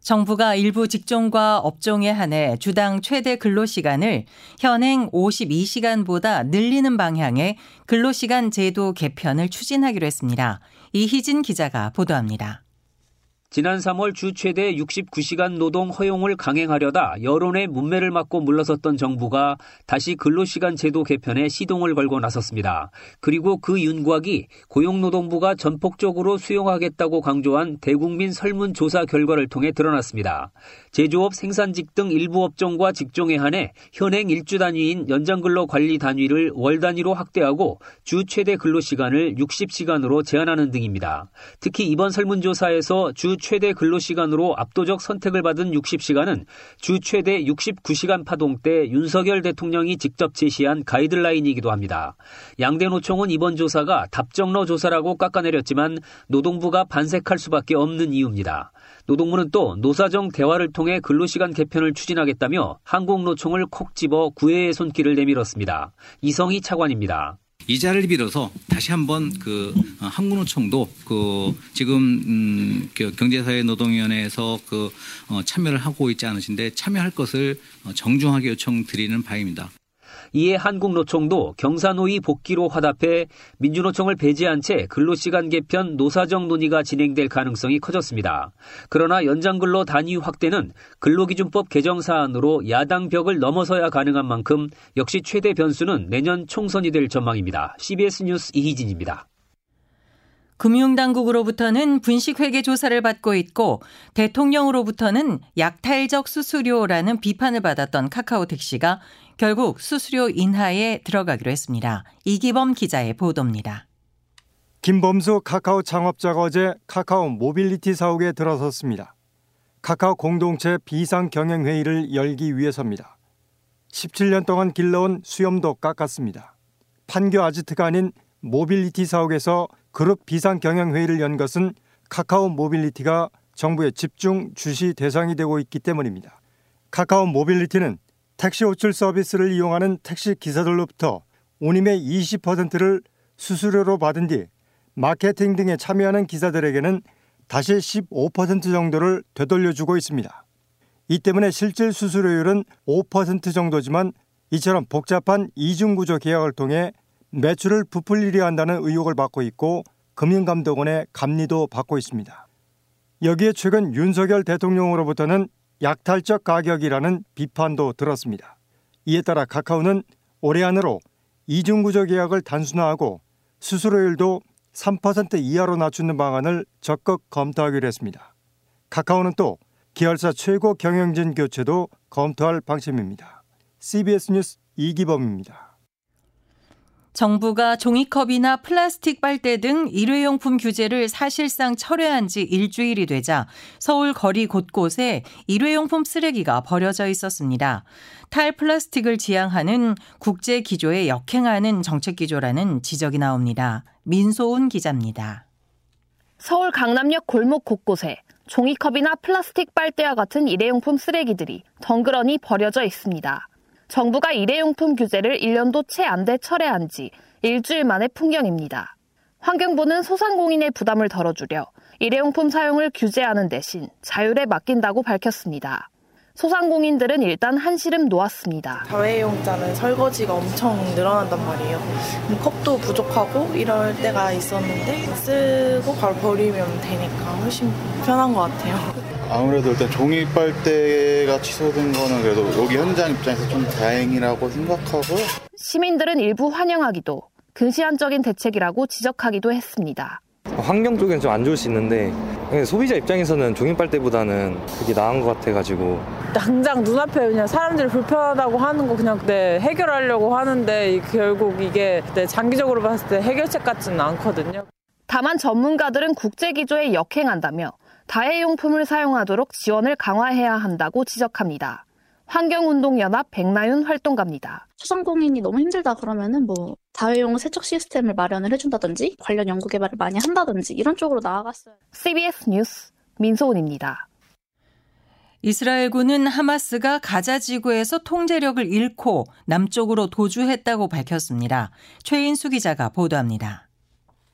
정부가 일부 직종과 업종에 한해 주당 최대 근로시간을 현행 52시간보다 늘리는 방향의 근로시간 제도 개편을 추진하기로 했습니다. 이희진 기자가 보도합니다. 지난 3월 주 최대 69시간 노동 허용을 강행하려다 여론의 문매를 맞고 물러섰던 정부가 다시 근로시간 제도 개편에 시동을 걸고 나섰습니다. 그리고 그 윤곽이 고용노동부가 전폭적으로 수용하겠다고 강조한 대국민 설문조사 결과를 통해 드러났습니다. 제조업 생산직 등 일부 업종과 직종에 한해 현행 일주 단위인 연장근로 관리 단위를 월 단위로 확대하고 주 최대 근로시간을 60시간으로 제한하는 등입니다. 특히 이번 설문조사에서 주 최대 근로시간으로 압도적 선택을 받은 60시간은 주 최대 69시간 파동 때 윤석열 대통령이 직접 제시한 가이드라인이기도 합니다. 양대 노총은 이번 조사가 답정너 조사라고 깎아내렸지만 노동부가 반색할 수밖에 없는 이유입니다. 노동부는 또 노사정 대화를 통해 근로시간 개편을 추진하겠다며 한국노총을 콕 집어 구애의 손길을 내밀었습니다. 이성희 차관입니다. 이 자리를 빌어서 다시 한번 그 어, 한국노총도 그 지금 음그 경제사회 노동위원회에서 그 어, 참여를 하고 있지 않으신데 참여할 것을 어, 정중하게 요청드리는 바입니다. 이에 한국노총도 경사노위 복귀로 화답해 민주노총을 배제한 채 근로시간 개편 노사정 논의가 진행될 가능성이 커졌습니다. 그러나 연장근로 단위 확대는 근로기준법 개정 사안으로 야당 벽을 넘어서야 가능한 만큼 역시 최대 변수는 내년 총선이 될 전망입니다. CBS 뉴스 이희진입니다. 금융당국으로부터는 분식회계 조사를 받고 있고 대통령으로부터는 약탈적 수수료라는 비판을 받았던 카카오 택시가 결국 수수료 인하에 들어가기로 했습니다. 이기범 기자의 보도입니다. 김범수 카카오 창업자가 어제 카카오 모빌리티 사옥에 들어섰습니다. 카카오 공동체 비상경영회의를 열기 위해서입니다. 17년 동안 길러온 수염도 깎았습니다. 판교 아지트가 아닌 모빌리티 사옥에서 그룹 비상경영회의를 연 것은 카카오 모빌리티가 정부의 집중 주시 대상이 되고 있기 때문입니다. 카카오 모빌리티는 택시 호출 서비스를 이용하는 택시 기사들로부터 운임의 20%를 수수료로 받은 뒤 마케팅 등에 참여하는 기사들에게는 다시 15% 정도를 되돌려주고 있습니다. 이 때문에 실질 수수료율은 5% 정도지만 이처럼 복잡한 이중구조 계약을 통해 매출을 부풀리려 한다는 의혹을 받고 있고 금융감독원의 감리도 받고 있습니다. 여기에 최근 윤석열 대통령으로부터는 약탈적 가격이라는 비판도 들었습니다. 이에 따라 카카오는 올해 안으로 이중구조 계약을 단순화하고 수수료율도 3% 이하로 낮추는 방안을 적극 검토하기로 했습니다. 카카오는 또 계열사 최고 경영진 교체도 검토할 방침입니다. CBS 뉴스 이기범입니다. 정부가 종이컵이나 플라스틱 빨대 등 일회용품 규제를 사실상 철회한 지 일주일이 되자 서울 거리 곳곳에 일회용품 쓰레기가 버려져 있었습니다. 탈플라스틱을 지향하는 국제 기조에 역행하는 정책 기조라는 지적이 나옵니다. 민소은 기자입니다. 서울 강남역 골목 곳곳에 종이컵이나 플라스틱 빨대와 같은 일회용품 쓰레기들이 덩그러니 버려져 있습니다. 정부가 일회용품 규제를 1년도 채 안 돼 철회한 지 일주일 만의 풍경입니다. 환경부는 소상공인의 부담을 덜어주려 일회용품 사용을 규제하는 대신 자율에 맡긴다고 밝혔습니다. 소상공인들은 일단 한시름 놓았습니다. 다회용자는 설거지가 엄청 늘어난단 말이에요. 컵도 부족하고 이럴 때가 있었는데 쓰고 바로 버리면 되니까 훨씬 편한 것 같아요. 아무래도 일단 종이 빨대가 취소된 거는 그래도 여기 현장 입장에서 좀 다행이라고 생각하고 시민들은 일부 환영하기도 근시안적인 대책이라고 지적하기도 했습니다. 환경 쪽엔 좀 안 좋을 수 있는데 소비자 입장에서는 종이 빨대보다는 그게 나은 것 같아가지고 당장 눈앞에 그냥 사람들이 불편하다고 하는 거 그냥 네, 해결하려고 하는데 결국 이게 네, 장기적으로 봤을 때 해결책 같지는 않거든요. 다만 전문가들은 국제 기조에 역행한다며 다회용품을 사용하도록 지원을 강화해야 한다고 지적합니다. 환경운동연합 백나윤 활동가입니다. 소상공인이 너무 힘들다 그러면은 뭐 다회용 세척 시스템을 마련을 해준다든지 관련 연구 개발을 많이 한다든지 이런 쪽으로 나아갔어요. CBS 뉴스 민소은입니다. 이스라엘군은 하마스가 가자 지구에서 통제력을 잃고 남쪽으로 도주했다고 밝혔습니다. 최인수 기자가 보도합니다.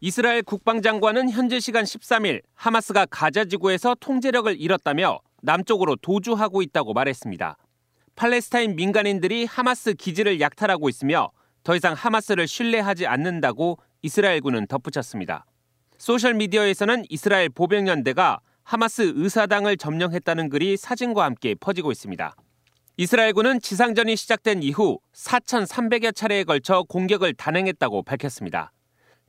이스라엘 국방장관은 현지 시간 13일 하마스가 가자 지구에서 통제력을 잃었다며 남쪽으로 도주하고 있다고 말했습니다. 팔레스타인 민간인들이 하마스 기지를 약탈하고 있으며 더 이상 하마스를 신뢰하지 않는다고 이스라엘군은 덧붙였습니다. 소셜미디어에서는 이스라엘 보병연대가 하마스 의사당을 점령했다는 글이 사진과 함께 퍼지고 있습니다. 이스라엘군은 지상전이 시작된 이후 4,300여 차례에 걸쳐 공격을 단행했다고 밝혔습니다.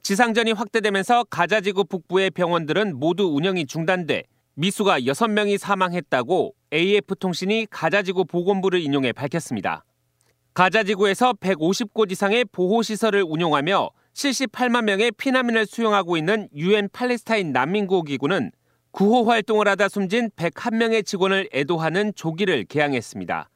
지상전이 확대되면서 가자지구 북부의 병원들은 모두 운영이 중단돼 미수가 6명이 사망했다고 AF통신이 가자지구 보건부를 인용해 밝혔습니다. 가자지구에서 150곳 이상의 보호시설을 운용하며 78만 명의 피난민을 수용하고 있는 유엔 팔레스타인 난민구호기구는 구호 활동을 하다 숨진 101명의 직원을 애도하는 조기를 개항했습니다.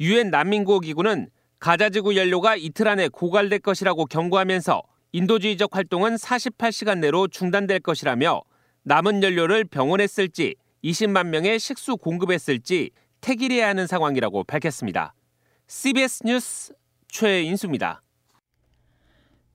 유엔 난민구호기구는 가자지구 연료가 이틀 안에 고갈될 것이라고 경고하면서 인도주의적 활동은 48시간 내로 중단될 것이라며 남은 연료를 병원에 쓸지 20만 명의 식수 공급했을지 택일해야 하는 상황이라고 밝혔습니다. CBS 뉴스 최인수입니다.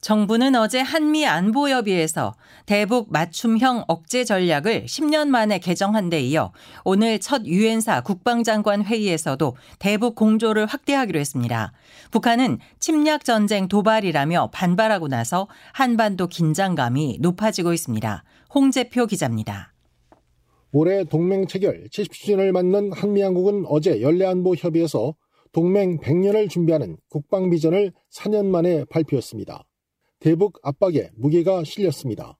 정부는 어제 한미 안보협의에서 대북 맞춤형 억제 전략을 10년 만에 개정한 데 이어 오늘 첫 유엔사 국방장관 회의에서도 대북 공조를 확대하기로 했습니다. 북한은 침략 전쟁 도발이라며 반발하고 나서 한반도 긴장감이 높아지고 있습니다. 홍재표 기자입니다. 올해 동맹 체결 70주년을 맞는 한미 양국은 어제 연례안보 협의에서 동맹 100년을 준비하는 국방 비전을 4년 만에 발표했습니다. 대북 압박에 무게가 실렸습니다.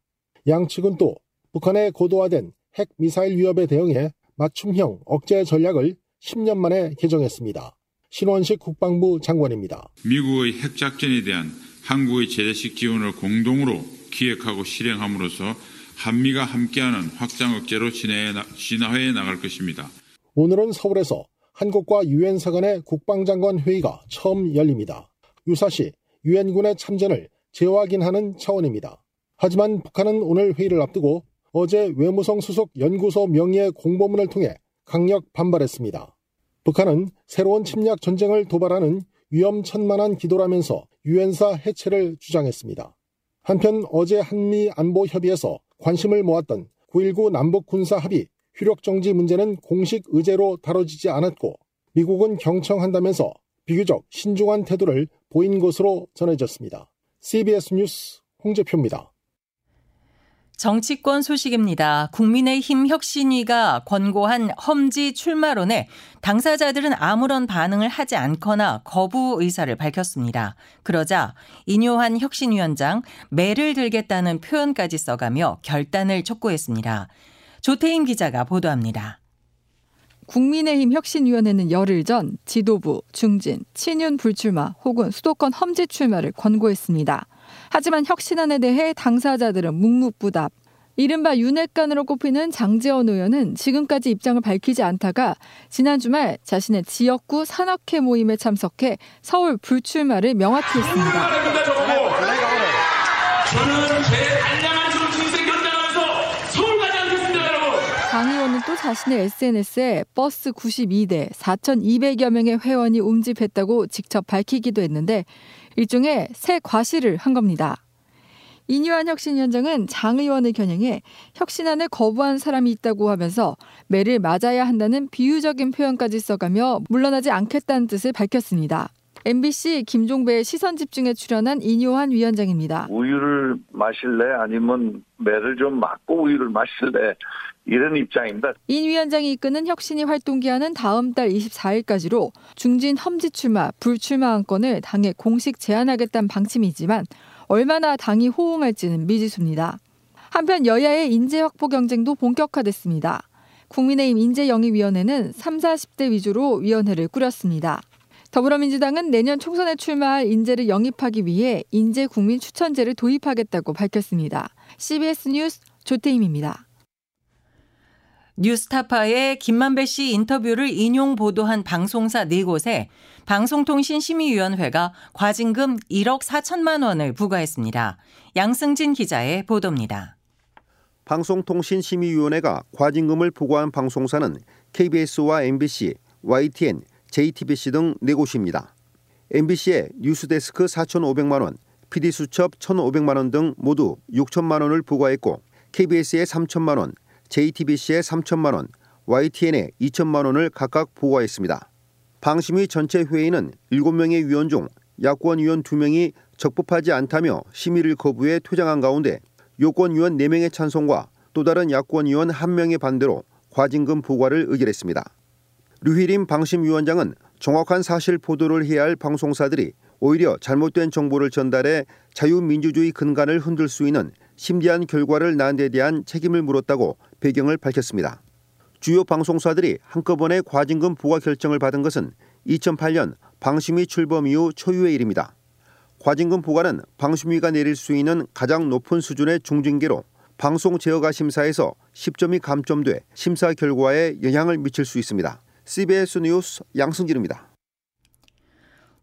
양측은 또 북한의 고도화된 핵 미사일 위협에 대응해 맞춤형 억제 전략을 10년 만에 개정했습니다. 신원식 국방부 장관입니다. 미국의 핵 작전에 대한 한국의 제대식 지원을 공동으로 기획하고 실행함으로써 한미가 함께하는 확장 억제로 진화해 나갈 것입니다. 오늘은 서울에서 한국과 유엔 사 간의 국방장관 회의가 처음 열립니다. 유사시 유엔군의 참전을 재확인하는 차원입니다. 하지만 북한은 오늘 회의를 앞두고 어제 외무성 수석 연구소 명의의 공보문을 통해 강력 반발했습니다. 북한은 새로운 침략 전쟁을 도발하는 위험천만한 기도라면서 유엔사 해체를 주장했습니다. 한편 어제 한미 안보 협의에서 관심을 모았던 9.19 남북 군사 합의 휴력 정지 문제는 공식 의제로 다뤄지지 않았고 미국은 경청한다면서 비교적 신중한 태도를 보인 것으로 전해졌습니다. CBS 뉴스 홍재표입니다. 정치권 소식입니다. 국민의힘 혁신위가 권고한 험지 출마론에 당사자들은 아무런 반응을 하지 않거나 거부 의사를 밝혔습니다. 그러자 인요한 혁신위원장 매를 들겠다는 표현까지 써가며 결단을 촉구했습니다. 조태임 기자가 보도합니다. 국민의힘 혁신위원회는 열흘 전 지도부, 중진, 친윤 불출마 혹은 수도권 험지 출마를 권고했습니다. 하지만 혁신안에 대해 당사자들은 묵묵부답. 이른바 윤핵관으로 꼽히는 장재원 의원은 지금까지 입장을 밝히지 않다가 지난 주말 자신의 지역구 산악회 모임에 참석해 서울 불출마를 명확히 했습니다. 저는 제 강 의원은 또 자신의 SNS에 버스 92대 4,200여 명의 회원이 움집했다고 직접 밝히기도 했는데 일종의 새 과시를 한 겁니다. 이뉴한 혁신위원장은 장 의원을 겨냥해 혁신안을 거부한 사람이 있다고 하면서 매를 맞아야 한다는 비유적인 표현까지 써가며 물러나지 않겠다는 뜻을 밝혔습니다. MBC 김종배의 시선 집중에 출연한 이뇨한 위원장입니다. 우유를 마실래 아니면 매를 좀 맞고 우유를 마실래 이런 입장입니다. 인 위원장이 이끄는 혁신이 활동 기한은 다음 달 24일까지로 중진 험지 출마, 불출마 안건을 당에 공식 제안하겠다는 방침이지만 얼마나 당이 호응할지는 미지수입니다. 한편 여야의 인재 확보 경쟁도 본격화됐습니다. 국민의힘 인재영입위원회는 3, 40대 위주로 위원회를 꾸렸습니다. 더불어민주당은 내년 총선에 출마할 인재를 영입하기 위해 인재 국민 추천제를 도입하겠다고 밝혔습니다. CBS 뉴스 조태임입니다. 뉴스타파의 김만배 씨 인터뷰를 인용 보도한 방송사 4곳에 방송통신심의위원회가 과징금 1억 4천만 원을 부과했습니다. 양승진 기자의 보도입니다. 방송통신심의위원회가 과징금을 부과한 방송사는 KBS와 MBC, YTN, JTBC 등 4곳입니다. MBC에 뉴스데스크 4,500만 원, PD수첩 1,500만 원 등 모두 6천만 원을 부과했고 KBS에 3천만 원, JTBC에 3천만 원, YTN에 2천만 원을 각각 부과했습니다. 방심위 전체 회의는 7명의 위원 중 야권 위원 2명이 적법하지 않다며 심의를 거부해 퇴장한 가운데 요권 위원 4명의 찬성과 또 다른 야권 위원 1명의 반대로 과징금 부과를 의결했습니다. 류희림 방심위원장은 정확한 사실 보도를 해야 할 방송사들이 오히려 잘못된 정보를 전달해 자유민주주의 근간을 흔들 수 있는 심대한 결과를 낳은 데 대한 책임을 물었다고 배경을 밝혔습니다. 주요 방송사들이 한꺼번에 과징금 부과 결정을 받은 것은 2008년 방심위 출범 이후 초유의 일입니다. 과징금 부과는 방심위가 내릴 수 있는 가장 높은 수준의 중징계로 방송 제어가 심사에서 10점이 감점돼 심사 결과에 영향을 미칠 수 있습니다. CBS 뉴스 양승길입니다.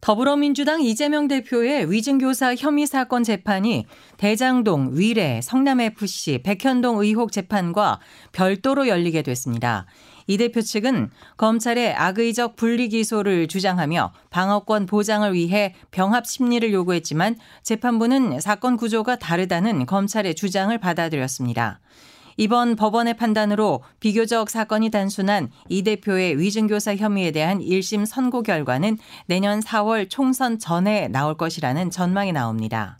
더불어민주당 이재명 대표의 위증교사 혐의 사건 재판이 대장동, 위례, 성남FC, 백현동 의혹 재판과 별도로 열리게 됐습니다. 이 대표 측은 검찰의 악의적 분리기소를 주장하며 방어권 보장을 위해 병합 심리를 요구했지만 재판부는 사건 구조가 다르다는 검찰의 주장을 받아들였습니다. 이번 법원의 판단으로 비교적 사건이 단순한 이 대표의 위증교사 혐의에 대한 1심 선고 결과는 내년 4월 총선 전에 나올 것이라는 전망이 나옵니다.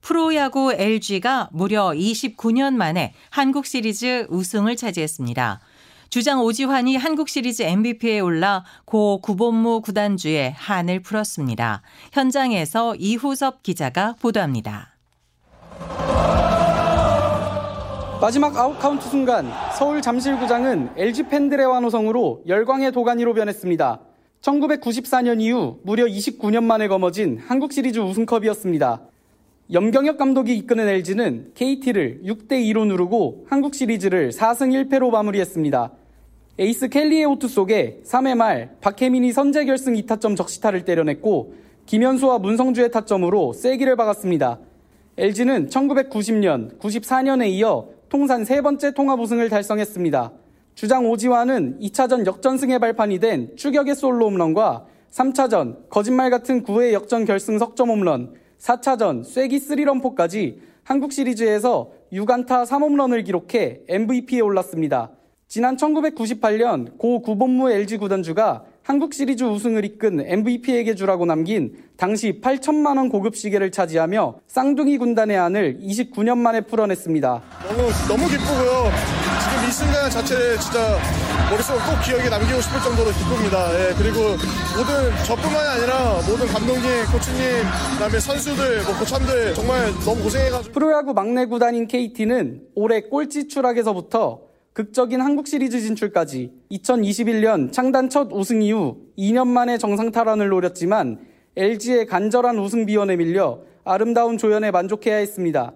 프로야구 LG가 무려 29년 만에 한국 시리즈 우승을 차지했습니다. 주장 오지환이 한국 시리즈 MVP에 올라 고 구본무 구단주의 한을 풀었습니다. 현장에서 이후섭 기자가 보도합니다. 마지막 아웃카운트 순간 서울 잠실구장은 LG 팬들의 환호성으로 열광의 도가니로 변했습니다. 1994년 이후 무려 29년 만에 거머쥔 한국 시리즈 우승컵이었습니다. 염경엽 감독이 이끄는 LG는 KT를 6대2로 누르고 한국 시리즈를 4승 1패로 마무리했습니다. 에이스 켈리의 호투 속에 3회 말 박혜민이 선제 결승 2타점 적시타를 때려냈고 김현수와 문성주의 타점으로 세기를 박았습니다. LG는 1990년, 94년에 이어 통산 세 번째 통합 우승을 달성했습니다. 주장 오지환은 2차전 역전승의 발판이 된 추격의 솔로 홈런과 3차전 거짓말 같은 9회 역전 결승 석점 홈런, 4차전 쐐기 3런포까지 한국 시리즈에서 6안타 3홈런을 기록해 MVP에 올랐습니다. 지난 1998년 고 구본무 LG 구단주가 한국 시리즈 우승을 이끈 MVP에게 주라고 남긴 당시 8천만 원 고급 시계를 차지하며 쌍둥이 군단의 안을 29년 만에 풀어냈습니다. 너무 너무 기쁘고요. 지금 이 순간 자체를 진짜 머릿속에 꼭 기억에 남기고 싶을 정도로 기쁩니다. 예, 그리고 모든 저뿐만이 아니라 모든 감독님, 코치님, 그다음에 선수들, 뭐 고참들 정말 너무 고생해가지고 프로야구 막내 구단인 KT는 올해 꼴찌 추락에서부터 극적인 한국 시리즈 진출까지 2021년 창단 첫 우승 이후 2년 만에 정상 탈환을 노렸지만 LG의 간절한 우승 비원에 밀려 아름다운 조연에 만족해야 했습니다.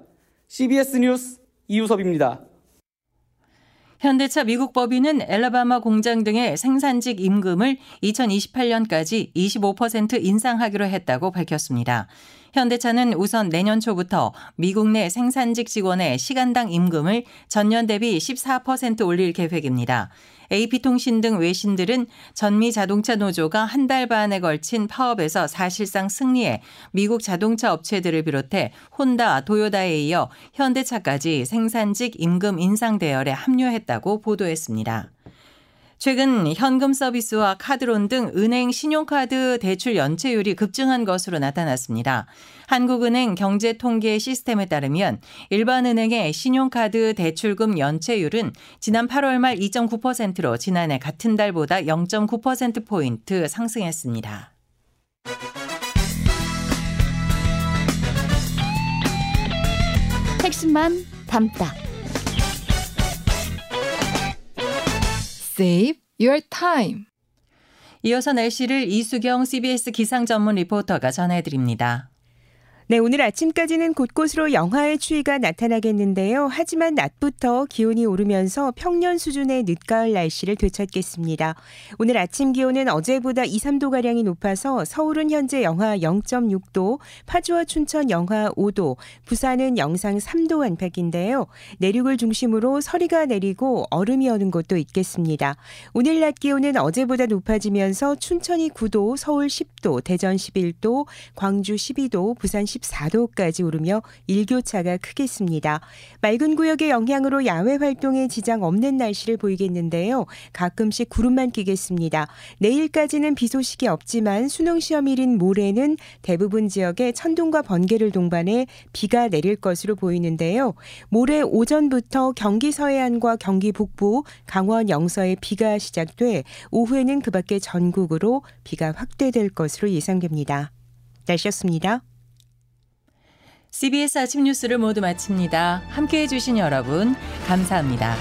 CBS 뉴스 이우섭입니다. 현대차 미국 법인은 엘라바마 공장 등의 생산직 임금을 2028년까지 25% 인상하기로 했다고 밝혔습니다. 현대차는 우선 내년 초부터 미국 내 생산직 직원의 시간당 임금을 전년 대비 14% 올릴 계획입니다. AP통신 등 외신들은 전미 자동차 노조가 한 달 반에 걸친 파업에서 사실상 승리해 미국 자동차 업체들을 비롯해 혼다, 도요다에 이어 현대차까지 생산직 임금 인상 대열에 합류했다고 보도했습니다. 최근 현금 서비스와 카드론 등 은행 신용카드 대출 연체율이 급증한 것으로 나타났습니다. 한국은행 경제통계 시스템에 따르면 일반은행의 신용카드 대출금 연체율은 지난 8월 말 2.9%로 지난해 같은 달보다 0.9%포인트 상승했습니다. 핵심만 담다. Save your time. 이어서 날씨를 이수경 CBS 기상 전문 리포터가 전해드립니다. 네, 오늘 아침까지는 곳곳으로 영하의 추위가 나타나겠는데요. 하지만 낮부터 기온이 오르면서 평년 수준의 늦가을 날씨를 되찾겠습니다. 오늘 아침 기온은 어제보다 2, 3도가량이 높아서 서울은 현재 영하 0.6도, 파주와 춘천 영하 5도, 부산은 영상 3도 안팎인데요. 내륙을 중심으로 서리가 내리고 얼음이 오는 곳도 있겠습니다. 오늘 낮 기온은 어제보다 높아지면서 춘천이 9도, 서울 10도, 대전 11도, 광주 12도, 부산 10도, 14도까지 오르며 일교차가 크겠습니다. 맑은 구역의 영향으로 야외 활동에 지장 없는 날씨를 보이겠는데요. 가끔씩 구름만 끼겠습니다. 내일까지는 비 소식이 없지만 수능 시험일인 모레는 대부분 지역에 천둥과 번개를 동반해 비가 내릴 것으로 보이는데요. 모레 오전부터 경기 서해안과 경기 북부, 강원 영서에 비가 시작돼 오후에는 그 밖에 전국으로 비가 확대될 것으로 예상됩니다. 날씨였습니다. CBS 아침 뉴스를 모두 마칩니다. 함께 해주신 여러분, 감사합니다.